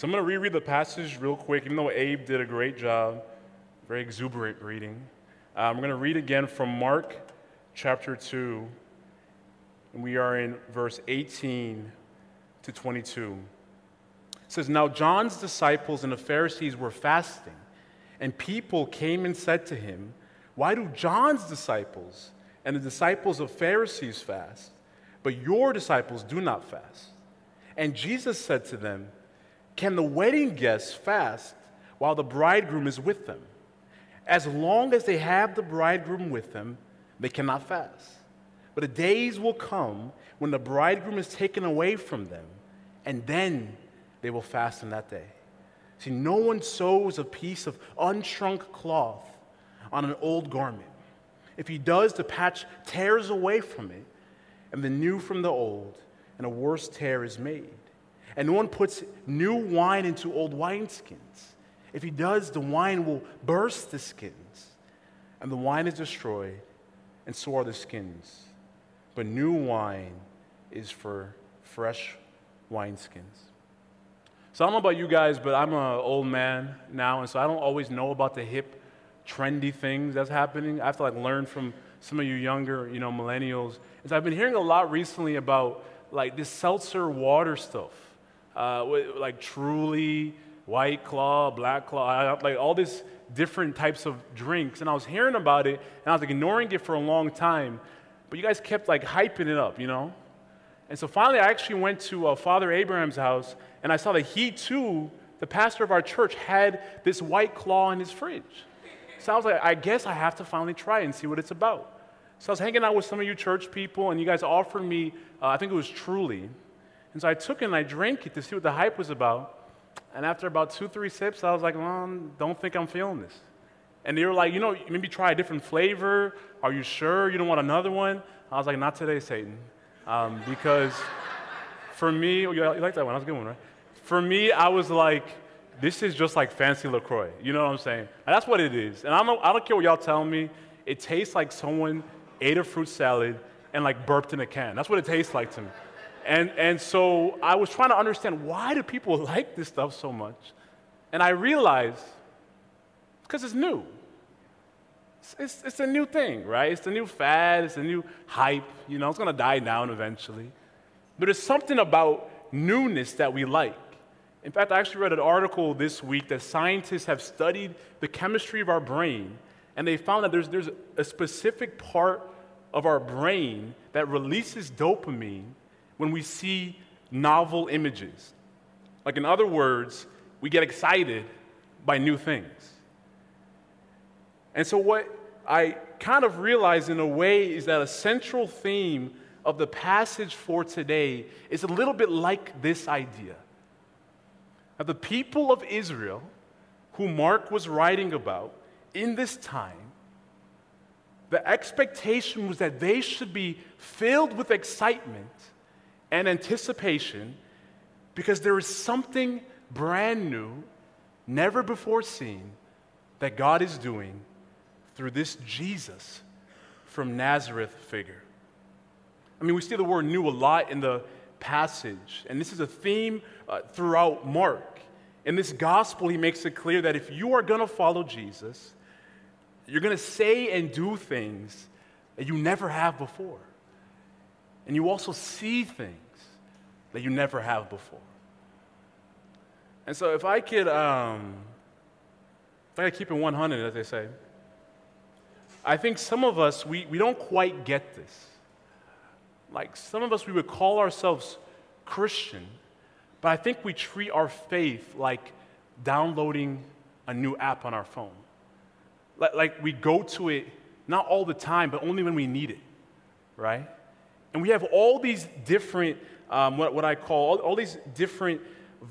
So I'm going to reread the passage real quick, even though Abe did a great job, very exuberant reading. I'm going to read again from Mark chapter 2, and we are in verse 18 to 22. It says, Now John's disciples and the Pharisees were fasting, and people came and said to him, Why do John's disciples and the disciples of Pharisees fast, but your disciples do not fast? And Jesus said to them, can the wedding guests fast while the bridegroom is with them? As long as they have the bridegroom with them, they cannot fast. But the days will come when the bridegroom is taken away from them, and then they will fast in that day. See, no one sews a piece of unshrunk cloth on an old garment. If he does, the patch tears away from it, and the new from the old, and a worse tear is made. And no one puts new wine into old wineskins. If he does, the wine will burst the skins, and the wine is destroyed, and so are the skins. But new wine is for fresh wineskins. So I don't know about you guys, but I'm an old man now, and so I don't always know about the hip, trendy things that's happening. I have to like learn from some of you younger, you know, millennials. And so I've been hearing a lot recently about like this seltzer water stuff uh, like Truly, White Claw, Black Claw, like all these different types of drinks. And I was hearing about it, and I was like ignoring it for a long time. But you guys kept like hyping it up, you know? And so finally, I actually went to uh, Father Abraham's house, and I saw that he too, the pastor of our church, had this White Claw in his fridge. So I was like, I guess I have to finally try it and see what it's about. So I was hanging out with some of you church people, and you guys offered me, uh, I think it was Truly. And so I took it and I drank it to see what the hype was about. And after about two, three sips, I was like, well, don't think I'm feeling this. And they were like, you know, maybe try a different flavor. Are you sure you don't want another one? I was like, not today, Satan. Um, because for me, oh, you like that one? That's a good one, right? For me, I was like, this is just like fancy LaCroix. You know what I'm saying? And that's what it is. And I don't, I don't care what y'all tell me. It tastes like someone ate a fruit salad and like burped in a can. That's what it tastes like to me. And, and so I was trying to understand why do people like this stuff so much? And I realized because it's new. It's, it's, it's, a new thing, right? It's a new fad, it's a new hype. You know, it's going to die down eventually. But there's something about newness that we like. In fact, I actually read an article this week that scientists have studied the chemistry of our brain, and they found that there's, there's a specific part of our brain that releases dopamine when we see novel images. Like, in other words, we get excited by new things. And so, what I kind of realize in a way is that a central theme of the passage for today is a little bit like this idea. That the people of Israel, who Mark was writing about in this time, the expectation was that they should be filled with excitement and anticipation because there is something brand new, never before seen, that God is doing through this Jesus from Nazareth figure. I mean, we see the word new a lot in the passage, and this is a theme uh, throughout Mark. In this gospel, he makes it clear that if you are going to follow Jesus, you're going to say and do things that you never have before. And you also see things that you never have before. And so, if I could, um, if I could keep it 100, as they say, I think some of us, we, we don't quite get this. Like some of us, we would call ourselves Christian, but I think we treat our faith like downloading a new app on our phone. Like, like we go to it not all the time, but only when we need it, right? And we have all these different, um, what, what I call, all, all, these different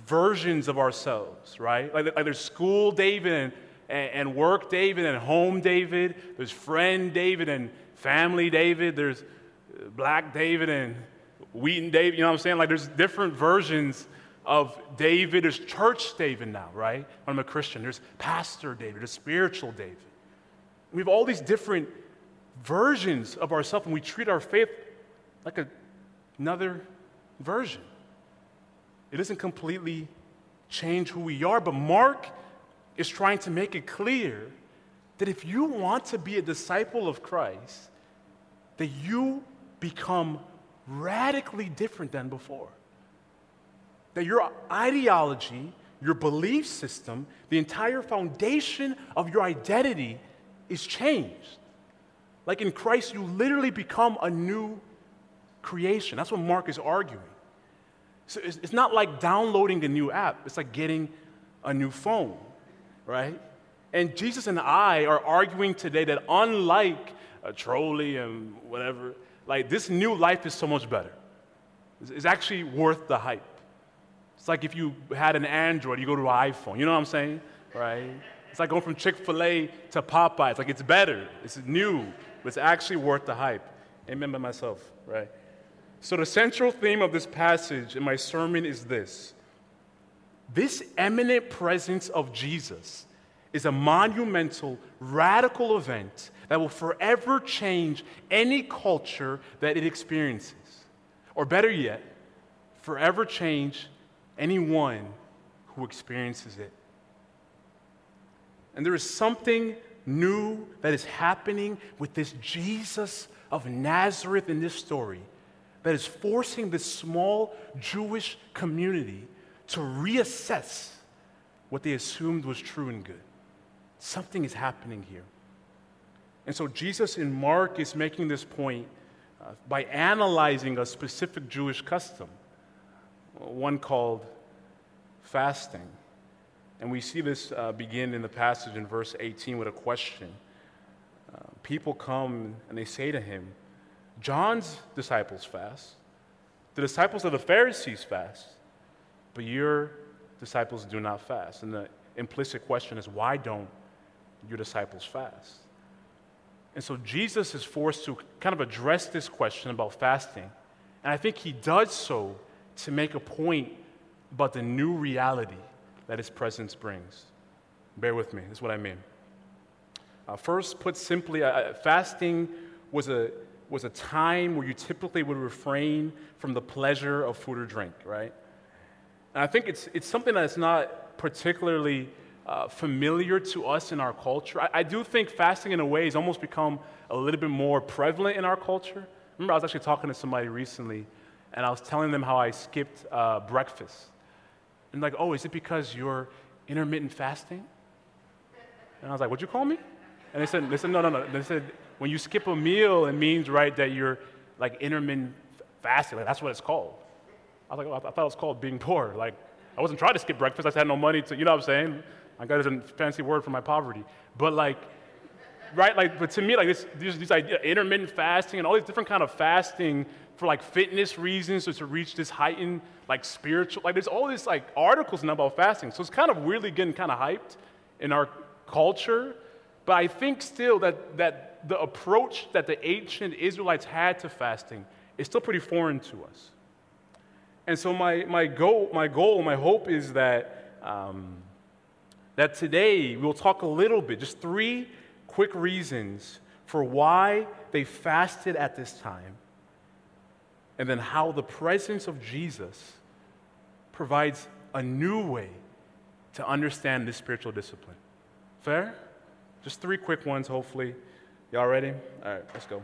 versions of ourselves, right? Like, like there's school David and, and, work David and home David. There's friend David and family David. There's black David and Wheaton David. You know what I'm saying? Like there's different versions of David. There's church David now, right? When I'm a Christian. There's pastor David. There's spiritual David. We have all these different versions of ourselves, and we treat our faith like a, another version. It isn't completely change who we are. But Mark is trying to make it clear that if you want to be a disciple of Christ, that you become radically different than before. That your ideology, your belief system, the entire foundation of your identity is changed. Like in Christ, you literally become a new creation. That's what Mark is arguing. So it's, it's not like downloading a new app, it's like getting a new phone, right? And Jesus and I are arguing today that unlike a Truly and whatever, like this new life is so much better. It's actually worth the hype. It's like if you had an Android, you go to an iPhone. You know what I'm saying? Right? It's like going from Chick fil A to Popeye. It's like it's better, it's new, but it's actually worth the hype. Amen by myself, right? So, the central theme of this passage in my sermon is this this eminent presence of Jesus is a monumental, radical event that will forever change any culture that it experiences. Or better yet, forever change anyone who experiences it. And there is something new that is happening with this Jesus of Nazareth in this story that is forcing this small Jewish community to reassess what they assumed was true and good. Something is happening here. And so Jesus in Mark is making this point uh, by analyzing a specific Jewish custom, one called fasting. And we see this uh, begin in the passage in verse 18 with a question. Uh, people come and they say to him, John's disciples fast, the disciples of the Pharisees fast, but your disciples do not fast. And the implicit question is, why don't your disciples fast? And so Jesus is forced to kind of address this question about fasting. And I think he does so to make a point about the new reality that his presence brings. Bear with me, this is what I mean. Uh, first, put simply, uh, fasting was a, was a time where you typically would refrain from the pleasure of food or drink, right? And I think it's, it's something that's not particularly uh, familiar to us in our culture. I, I, do think fasting, in a way, has almost become a little bit more prevalent in our culture. Remember, I was actually talking to somebody recently, and I was telling them how I skipped uh, breakfast. And like, oh, is it because you're intermittent fasting? And I was like, what'd you call me? And they said, they said, no, no, no. They said, when you skip a meal, it means, right, that you're like intermittent fasting. Like, that's what it's called. I was like, oh, I thought it was called being poor. Like, I wasn't trying to skip breakfast. I just had no money to, you know what I'm saying? I got a fancy word for my poverty. But like, right, like, but to me, like this, these, these idea, intermittent fasting and all these different kind of fasting for like fitness reasons or to reach this heightened like spiritual, like there's all these like articles now about fasting. So it's kind of weirdly getting kind of hyped in our culture. But I think still that, that the approach that the ancient Israelites had to fasting is still pretty foreign to us. And so my, my, goal, my goal, my hope is that um, that today we'll talk a little bit, just three quick reasons for why they fasted at this time, and then how the presence of Jesus provides a new way to understand this spiritual discipline. Fair? Just three quick ones, hopefully. Y'all ready? All right, let's go.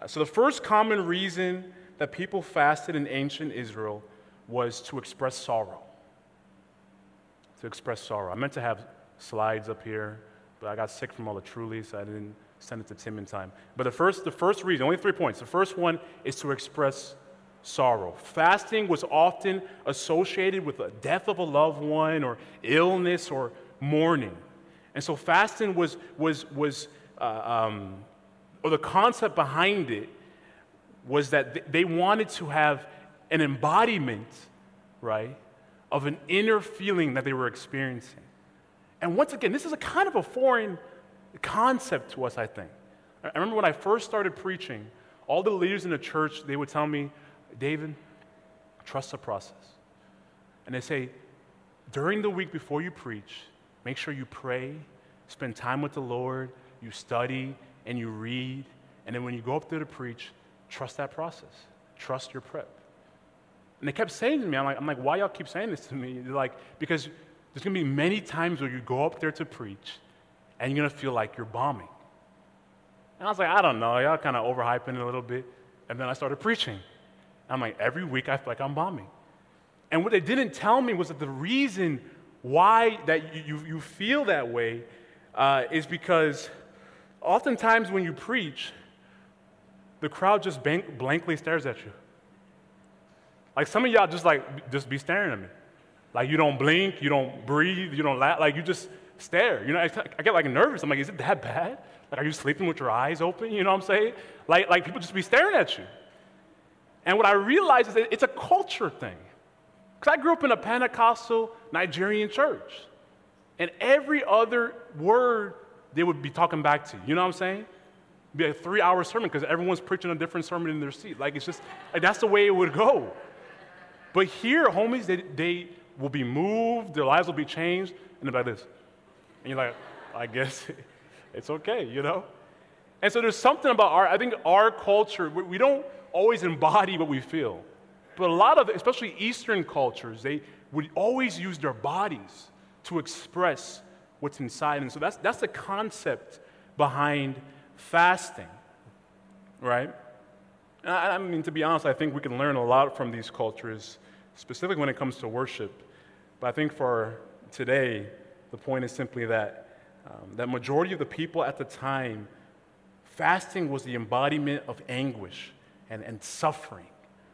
Uh, so, the first common reason that people fasted in ancient Israel was to express sorrow to express sorrow. I meant to have slides up here, but I got sick from all the Trulies, so I didn't send it to Tim in time. But the first, the first reason, only three points. The first one is to express sorrow. Fasting was often associated with the death of a loved one or illness or mourning. And so fasting was, was, was uh, um, or the concept behind it was that they wanted to have an embodiment, right, of an inner feeling that they were experiencing. And once again, this is a kind of a foreign concept to us, I think. I remember when I first started preaching, all the leaders in the church, they would tell me, David, trust the process. And they say, during the week before you preach, make sure you pray, spend time with the Lord, you study, and you read. And then when you go up there to preach, trust that process. Trust your prep. And they kept saying to me, I'm like, I'm like, why y'all keep saying this to me? They're like, because there's gonna be many times where you go up there to preach and you're gonna feel like you're bombing. And I was like, I don't know, y'all kind of overhyping it a little bit. And then I started preaching. I'm like, every week I feel like I'm bombing. And what they didn't tell me was that the reason why that you, you, you feel that way uh, is because oftentimes when you preach, the crowd just blankly stares at you. Like some of y'all just like just be staring at me. Like you don't blink, you don't breathe, you don't laugh. Like you just stare. You know, I, I get like nervous. I'm like, is it that bad? Like, are you sleeping with your eyes open? You know what I'm saying? Like, like people just be staring at you. And what I realize is that it's a culture thing. Because I grew up in a Pentecostal Nigerian church. And every other word they would be talking back to. You You know what I'm saying? It'd be a three hour sermon because everyone's preaching a different sermon in their seat. Like it's just, like that's the way it would go. But here, homies, they, they will be moved, their lives will be changed, and they're like this. And you're like, I guess it's okay, you know? And so there's something about our, I think our culture, we don't always embody what we feel. But a lot of, especially Eastern cultures, they would always use their bodies to express what's inside. And so that's, that's the concept behind fasting, right? I, I mean, to be honest, I think we can learn a lot from these cultures, specifically when it comes to worship. But I think for today, the point is simply that um, that majority of the people at the time, fasting was the embodiment of anguish and, and suffering.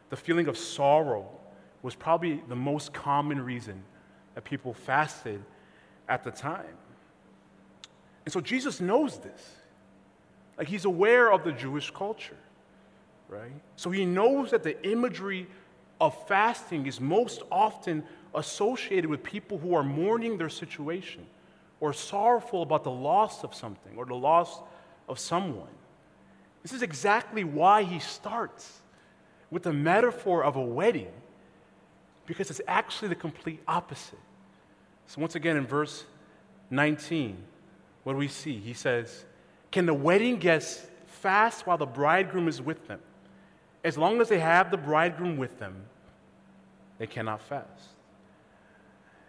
The feeling of sorrow was probably the most common reason that people fasted at the time. And so Jesus knows this. Like he's aware of the Jewish culture, right? So he knows that the imagery of fasting is most often associated with people who are mourning their situation or sorrowful about the loss of something or the loss of someone. This is exactly why he starts with the metaphor of a wedding, because it's actually the complete opposite. So, once again, in verse 19, what do we see? He says, Can the wedding guests fast while the bridegroom is with them? As long as they have the bridegroom with them, they cannot fast.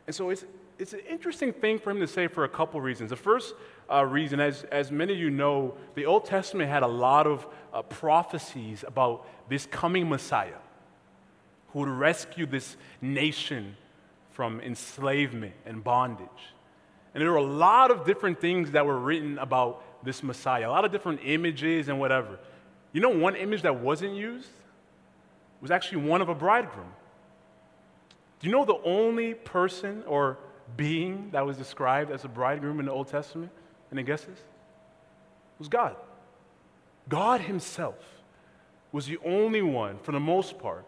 And so it's, it's an interesting thing for him to say for a couple reasons. The first uh, reason, as, as many of you know, the Old Testament had a lot of uh, prophecies about this coming Messiah who would rescue this nation from enslavement and bondage. And there were a lot of different things that were written about this Messiah, a lot of different images and whatever. You know, one image that wasn't used was actually one of a bridegroom. Do you know the only person or being that was described as a bridegroom in the Old Testament? Any guesses? It was God. God Himself was the only one, for the most part,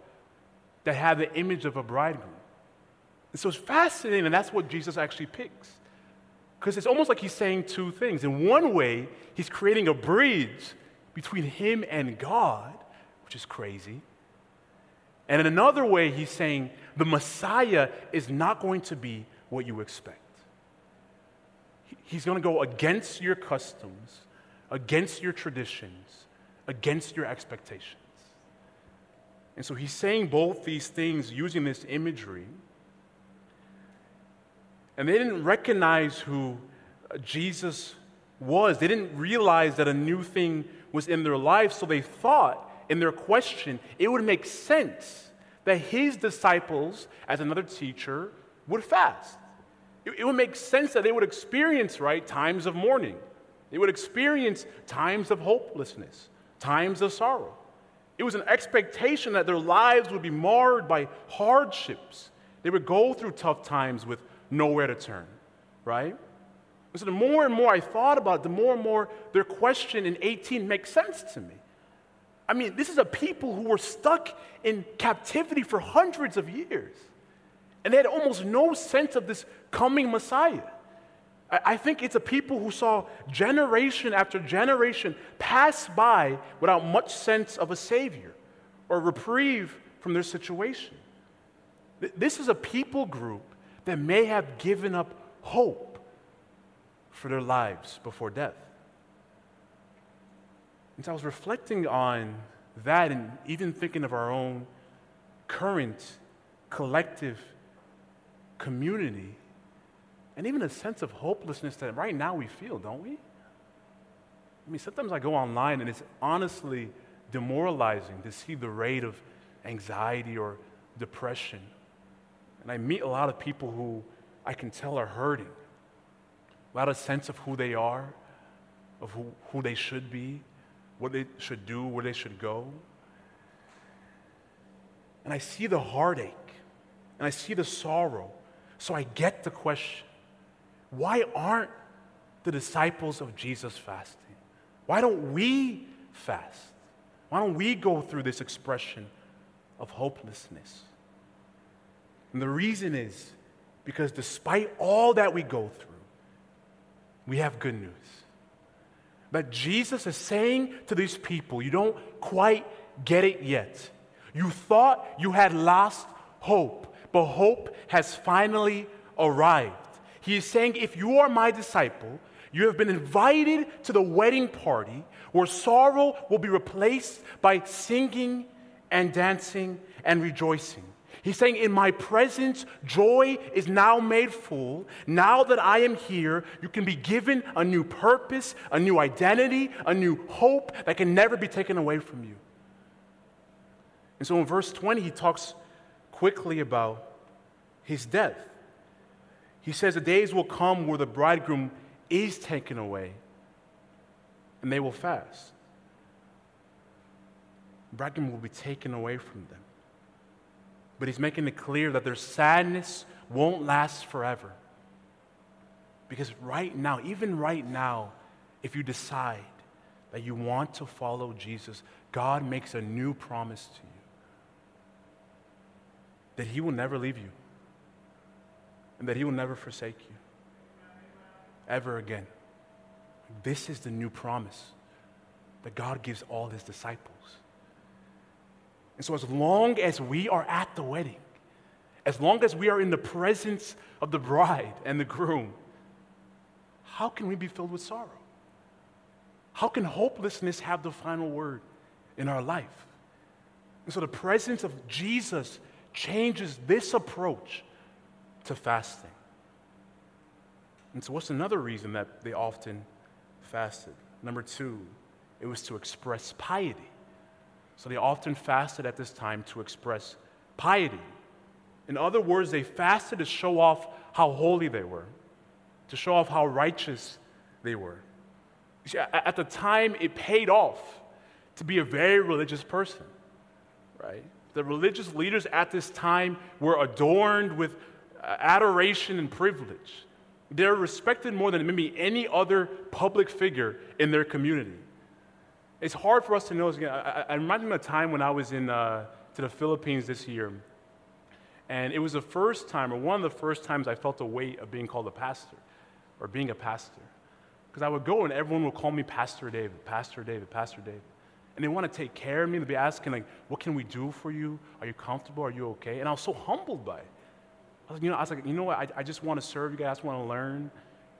that had the image of a bridegroom. And so it's fascinating, and that's what Jesus actually picks. Because it's almost like he's saying two things. In one way, he's creating a bridge between him and God, which is crazy. And in another way, he's saying the Messiah is not going to be what you expect. He's going to go against your customs, against your traditions, against your expectations. And so he's saying both these things using this imagery. And they didn't recognize who Jesus was. They didn't realize that a new thing was in their life, so they thought in their question it would make sense that his disciples, as another teacher, would fast. It, it would make sense that they would experience, right, times of mourning. They would experience times of hopelessness, times of sorrow. It was an expectation that their lives would be marred by hardships. They would go through tough times with nowhere to turn, right? And so the more and more I thought about it, the more and more their question in 18 makes sense to me. I mean, this is a people who were stuck in captivity for hundreds of years. And they had almost no sense of this coming Messiah. I think it's a people who saw generation after generation pass by without much sense of a Savior or reprieve from their situation. This is a people group that may have given up hope for their lives before death. And so I was reflecting on that and even thinking of our own current collective community and even a sense of hopelessness that right now we feel, don't we? I mean, sometimes I go online and it's honestly demoralizing to see the rate of anxiety or depression. And I meet a lot of people who I can tell are hurting, a sense of who they are, of who, who they should be, what they should do, where they should go. And I see the heartache and I see the sorrow. So I get the question why aren't the disciples of Jesus fasting? Why don't we fast? Why don't we go through this expression of hopelessness? And the reason is because despite all that we go through, we have good news. But Jesus is saying to these people, you don't quite get it yet. You thought you had lost hope, but hope has finally arrived. He is saying, if you are my disciple, you have been invited to the wedding party where sorrow will be replaced by singing and dancing and rejoicing. He's saying, In my presence, joy is now made full. Now that I am here, you can be given a new purpose, a new identity, a new hope that can never be taken away from you. And so in verse 20, he talks quickly about his death. He says, The days will come where the bridegroom is taken away, and they will fast. The bridegroom will be taken away from them. But he's making it clear that their sadness won't last forever. Because right now, even right now, if you decide that you want to follow Jesus, God makes a new promise to you that He will never leave you and that He will never forsake you ever again. This is the new promise that God gives all His disciples. And so, as long as we are at the wedding, as long as we are in the presence of the bride and the groom, how can we be filled with sorrow? How can hopelessness have the final word in our life? And so, the presence of Jesus changes this approach to fasting. And so, what's another reason that they often fasted? Number two, it was to express piety. So, they often fasted at this time to express piety. In other words, they fasted to show off how holy they were, to show off how righteous they were. See, at the time, it paid off to be a very religious person, right? The religious leaders at this time were adorned with uh, adoration and privilege. They're respected more than maybe any other public figure in their community. It's hard for us to know. I, I of a time when I was in uh, to the Philippines this year, and it was the first time, or one of the first times, I felt the weight of being called a pastor, or being a pastor, because I would go and everyone would call me Pastor David, Pastor David, Pastor David and they want to take care of me. They'll be asking, like, what can we do for you? Are you comfortable? Are you okay? And I was so humbled by it. I was, you know, I was like, you know what? I, I just want to serve you guys. I want to learn,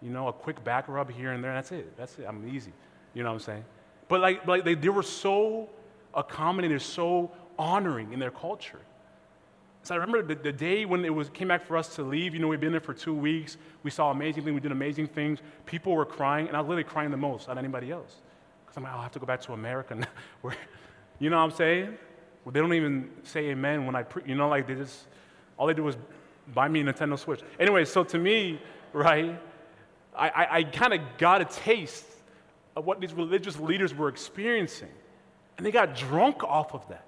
you know, a quick back rub here and there. That's it. That's it. I'm easy. You know what I'm saying? But like, like they, they were so accommodating. So honoring in their culture. So I remember the, the, day when it was, came back for us to leave. You know, we'd been there for two weeks. We saw amazing things. We did amazing things. People were crying, and I was literally crying the most out of anybody else. Because I'm like, oh, I'll have to go back to America now. Where, you know what I'm saying? Well, they don't even say amen when I you know, like they just, all they do is buy me a Nintendo Switch. Anyway, so to me, right, I, I, I kind of got a taste of what these religious leaders were experiencing. And they got drunk off of that,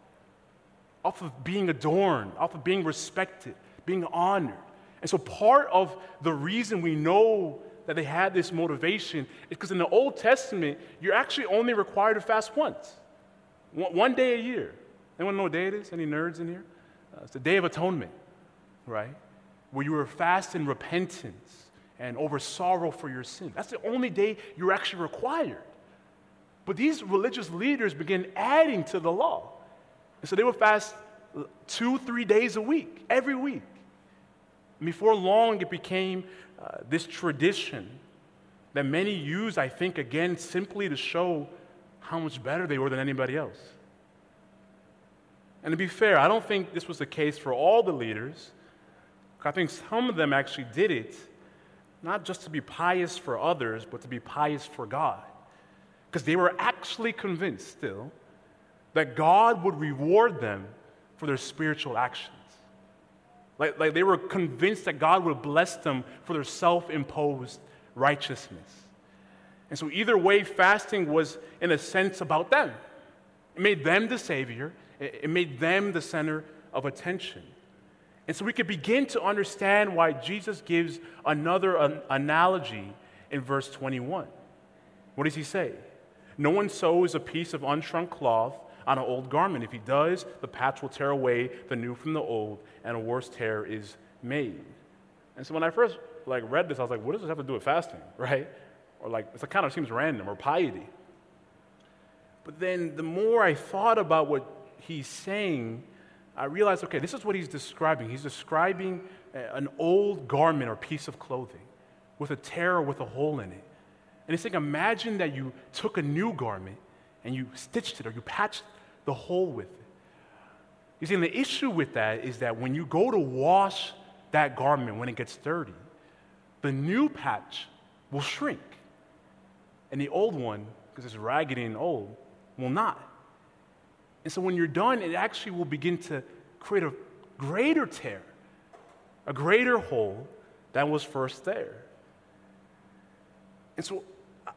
off of being adorned, off of being respected, being honored. And so part of the reason we know that they had this motivation is because in the Old Testament, you're actually only required to fast once, one day a year. Anyone know what day it is? Any nerds in here? Uh, it's the Day of Atonement, right? Where you were fast in repentance and over sorrow for your sin. That's the only day you're actually required. But these religious leaders began adding to the law. And so they would fast two, three days a week, every week. And Before long, it became uh, this tradition that many use, I think, again, simply to show how much better they were than anybody else. And to be fair, I don't think this was the case for all the leaders. I think some of them actually did it not just to be pious for others, but to be pious for God. Because they were actually convinced still that God would reward them for their spiritual actions. Like, like they were convinced that God would bless them for their self imposed righteousness. And so, either way, fasting was, in a sense, about them. It made them the Savior, it made them the center of attention. And so, we could begin to understand why Jesus gives another an analogy in verse 21. What does he say? No one sews a piece of unshrunk cloth on an old garment. If he does, the patch will tear away the new from the old, and a worse tear is made. And so when I first like read this, I was like, what does this have to do with fasting, right? Or like, it kind of seems random, or piety. But then the more I thought about what he's saying, I realized, okay, this is what he's describing. He's describing an old garment or piece of clothing with a tear or with a hole in it. And he's saying, imagine that you took a new garment and you stitched it or you patched the hole with it. You see, and the issue with that is that when you go to wash that garment when it gets dirty, the new patch will shrink. And the old one, because it's raggedy and old, will not. And so when you're done, it actually will begin to create a greater tear, a greater hole than was first there. And so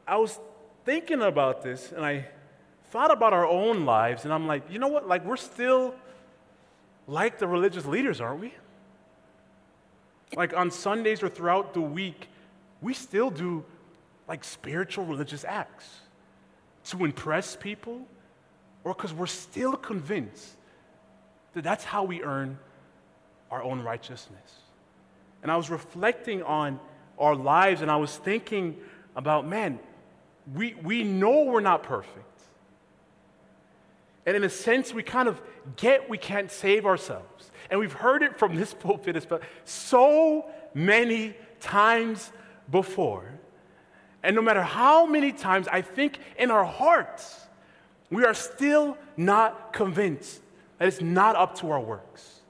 I was thinking about this and I thought about our own lives, and I'm like, you know what? Like, we're still like the religious leaders, aren't we? Like, on Sundays or throughout the week, we still do like spiritual religious acts to impress people or because we're still convinced that that's how we earn our own righteousness. And I was reflecting on our lives and I was thinking about, man, we, we know we're not perfect. And in a sense, we kind of get we can't save ourselves. And we've heard it from this pulpit so many times before. And no matter how many times I think in our hearts, we are still not convinced that it's not up to our works.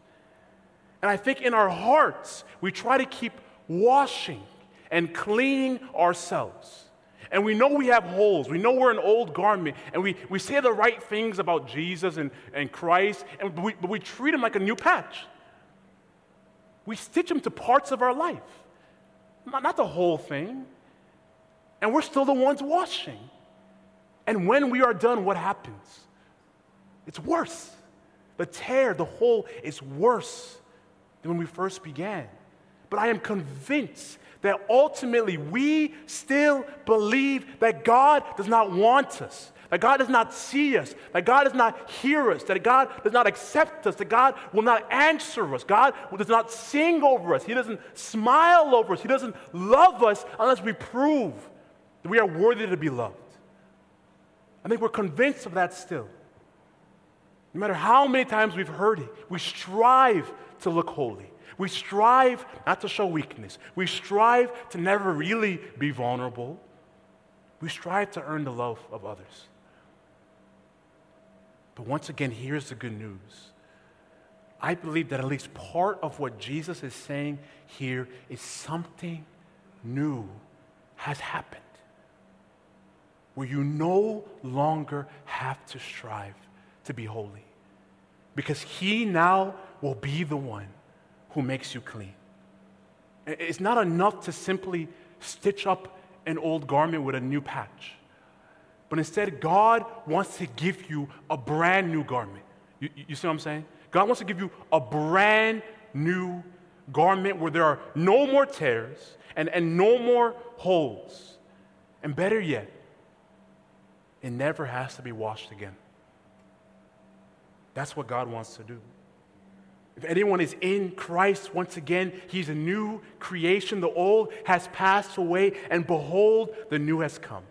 And I think in our hearts, we try to keep washing and cleaning ourselves. And we know we have holes. We know we're an old garment. And we, we say the right things about Jesus and, and Christ, and, but, we, but we treat him like a new patch. We stitch him to parts of our life, not, not the whole thing. And we're still the ones washing. And when we are done, what happens? It's worse. The tear, the hole is worse than when we first began. But I am convinced that ultimately we still believe that God does not want us, that God does not see us, that God does not hear us, that God does not accept us, that God will not answer us, God does not sing over us, He doesn't smile over us, He doesn't love us unless we prove that we are worthy to be loved. I think we're convinced of that still. No matter how many times we've heard it, we strive to look holy. We strive not to show weakness. We strive to never really be vulnerable. We strive to earn the love of others. But once again, here's the good news. I believe that at least part of what Jesus is saying here is something new has happened. Where you no longer have to strive to be holy. Because He now will be the one who makes you clean. It's not enough to simply stitch up an old garment with a new patch. But instead, God wants to give you a brand new garment. You, you, see what I'm saying? God wants to give you a brand new garment where there are no more tears and, and no more holes. And better yet, it never has to be washed again. That's what God wants to do. If anyone is in Christ, once again, he's a new creation. The old has passed away, and behold, the new has come.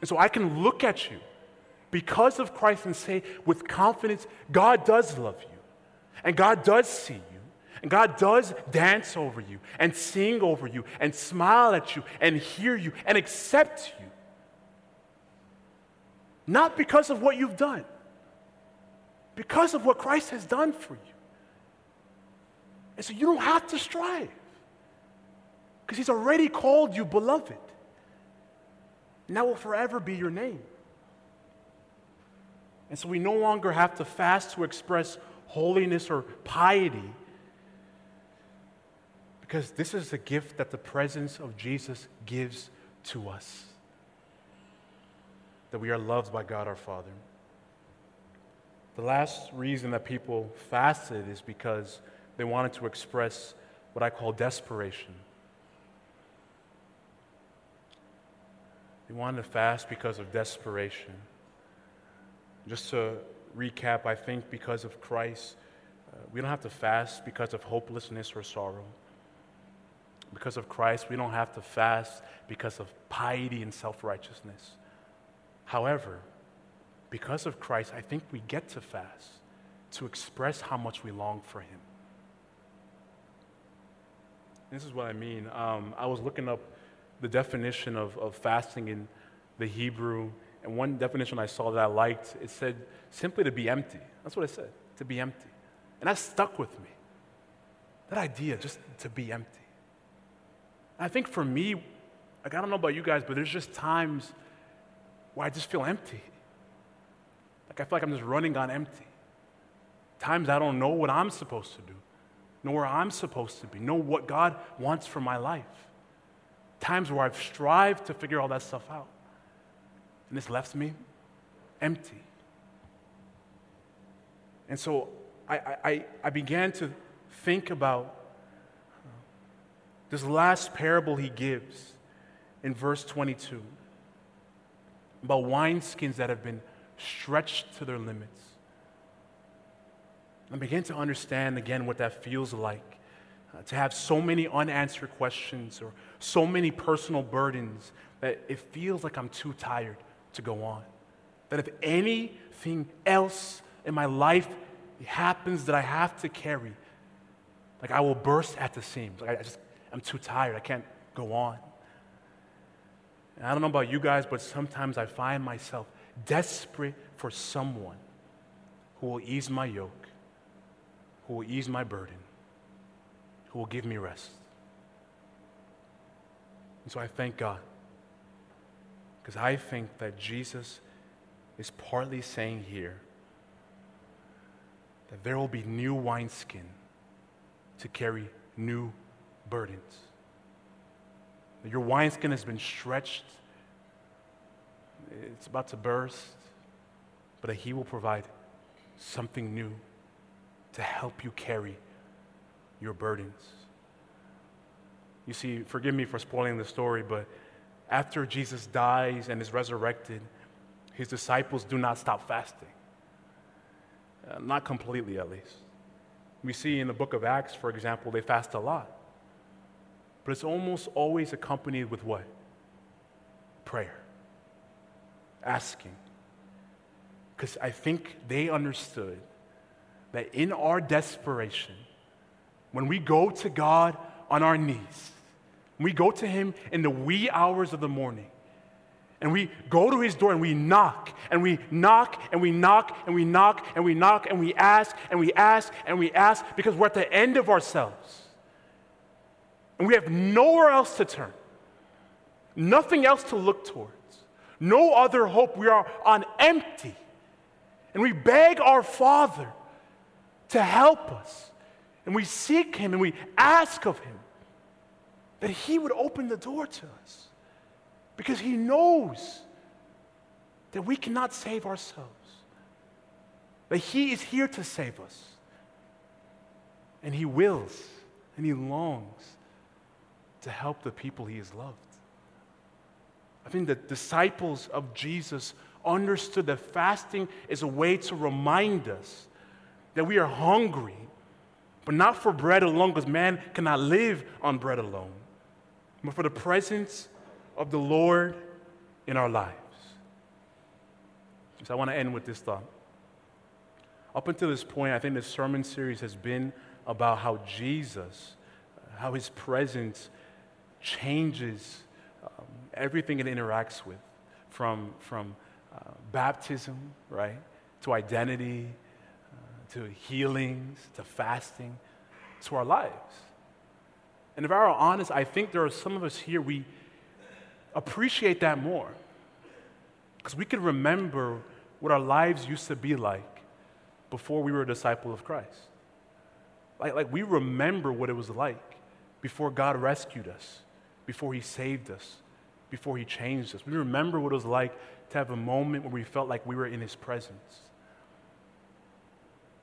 And so I can look at you because of Christ and say with confidence, God does love you, and God does see you. And God does dance over you and sing over you and smile at you and hear you and accept you. Not because of what you've done, because of what Christ has done for you. And so you don't have to strive because He's already called you beloved. And that will forever be your name. And so we no longer have to fast to express holiness or piety because this is the gift that the presence of Jesus gives to us that we are loved by God our Father. The last reason that people fasted is because they wanted to express what I call desperation. They wanted to fast because of desperation. Just to recap, I think because of Christ, uh, we don't have to fast because of hopelessness or sorrow. Because of Christ, we don't have to fast because of piety and self righteousness. However, because of Christ, I think we get to fast to express how much we long for Him. This is what I mean. Um, I was looking up the definition of, of fasting in the Hebrew, and one definition I saw that I liked, it said simply to be empty. That's what it said, to be empty. And that stuck with me. That idea, just to be empty. I think for me, like, I don't know about you guys, but there's just times I just feel empty. Like I feel like I'm just running on empty. Times I don't know what I'm supposed to do, know where I'm supposed to be, know what God wants for my life. Times where I've strived to figure all that stuff out. And this left me empty. And so I, I, I began to think about uh, this last parable he gives in verse 22 about wineskins that have been stretched to their limits. I begin to understand again what that feels like uh, to have so many unanswered questions or so many personal burdens that it feels like I'm too tired to go on. That if anything else in my life happens that I have to carry, like I will burst at the seams. Like I just, I'm too tired. I can't go on. And I don't know about you guys, but sometimes I find myself desperate for someone who will ease my yoke, who will ease my burden, who will give me rest. And so I thank God. Because I think that Jesus is partly saying here that there will be new wineskin to carry new burdens. Your wineskin has been stretched, it's about to burst, but that He will provide something new to help you carry your burdens. You see, forgive me for spoiling the story, but after Jesus dies and is resurrected, his disciples do not stop fasting. Uh, not completely, at least. We see in the book of Acts, for example, they fast a lot. But it's almost always accompanied with what? Prayer. Asking. Because I think they understood that in our desperation, when we go to God on our knees, we go to Him in the wee hours of the morning, and we go to his door and we knock and we knock and we knock and we knock and we knock and we ask and we ask and we ask because we're at the end of ourselves and we have nowhere else to turn, nothing else to look towards, no other hope. We are on empty. And we beg our Father to help us. And we seek Him and we ask of Him that He would open the door to us because He knows that we cannot save ourselves, that He is here to save us. And He wills and He longs to help the people he has loved. I think the disciples of Jesus understood that fasting is a way to remind us that we are hungry, but not for bread alone, because man cannot live on bread alone, but for the presence of the Lord in our lives. So I want to end with this thought. Up until this point, I think this sermon series has been about how Jesus, how his presence changes um, everything it interacts with, from, from uh, baptism, right, to identity, uh, to healings, to fasting, to our lives. And if I were honest, I think there are some of us here, we appreciate that more. Because we can remember what our lives used to be like before we were a disciple of Christ. Like, like we remember what it was like before God rescued us, before He saved us, before He changed us. We remember what it was like to have a moment where we felt like we were in His presence.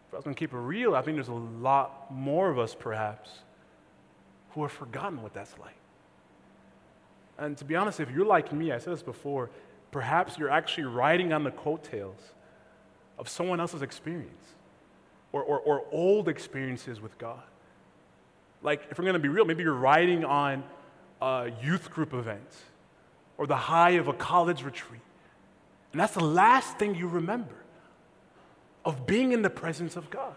If I was going to keep it real, I think there's a lot more of us, perhaps, who have forgotten what that's like. And to be honest, if you're like me, I said this before, perhaps you're actually riding on the coattails of someone else's experience or, or, or old experiences with God. Like, if we're going to be real, maybe you're riding on a youth group event or the high of a college retreat. And that's the last thing you remember of being in the presence of God.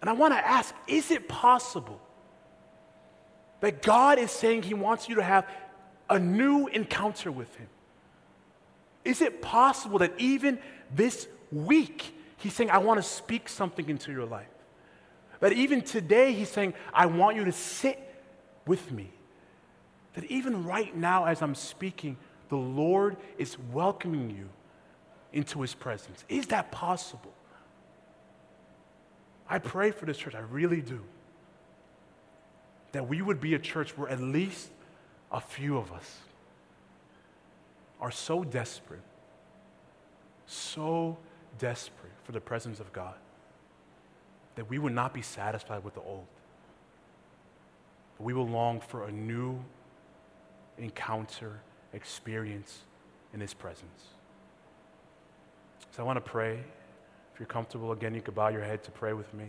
And I want to ask is it possible that God is saying He wants you to have a new encounter with Him? Is it possible that even this week, He's saying, I want to speak something into your life? That even today, He's saying, I want you to sit with me. That even right now, as I'm speaking, the Lord is welcoming you into His presence. Is that possible? I pray for this church, I really do. That we would be a church where at least a few of us are so desperate, so desperate for the presence of God that we would not be satisfied with the old. But we will long for a new encounter, experience in His presence. So I want to pray. If you're comfortable, again, you could bow your head to pray with me.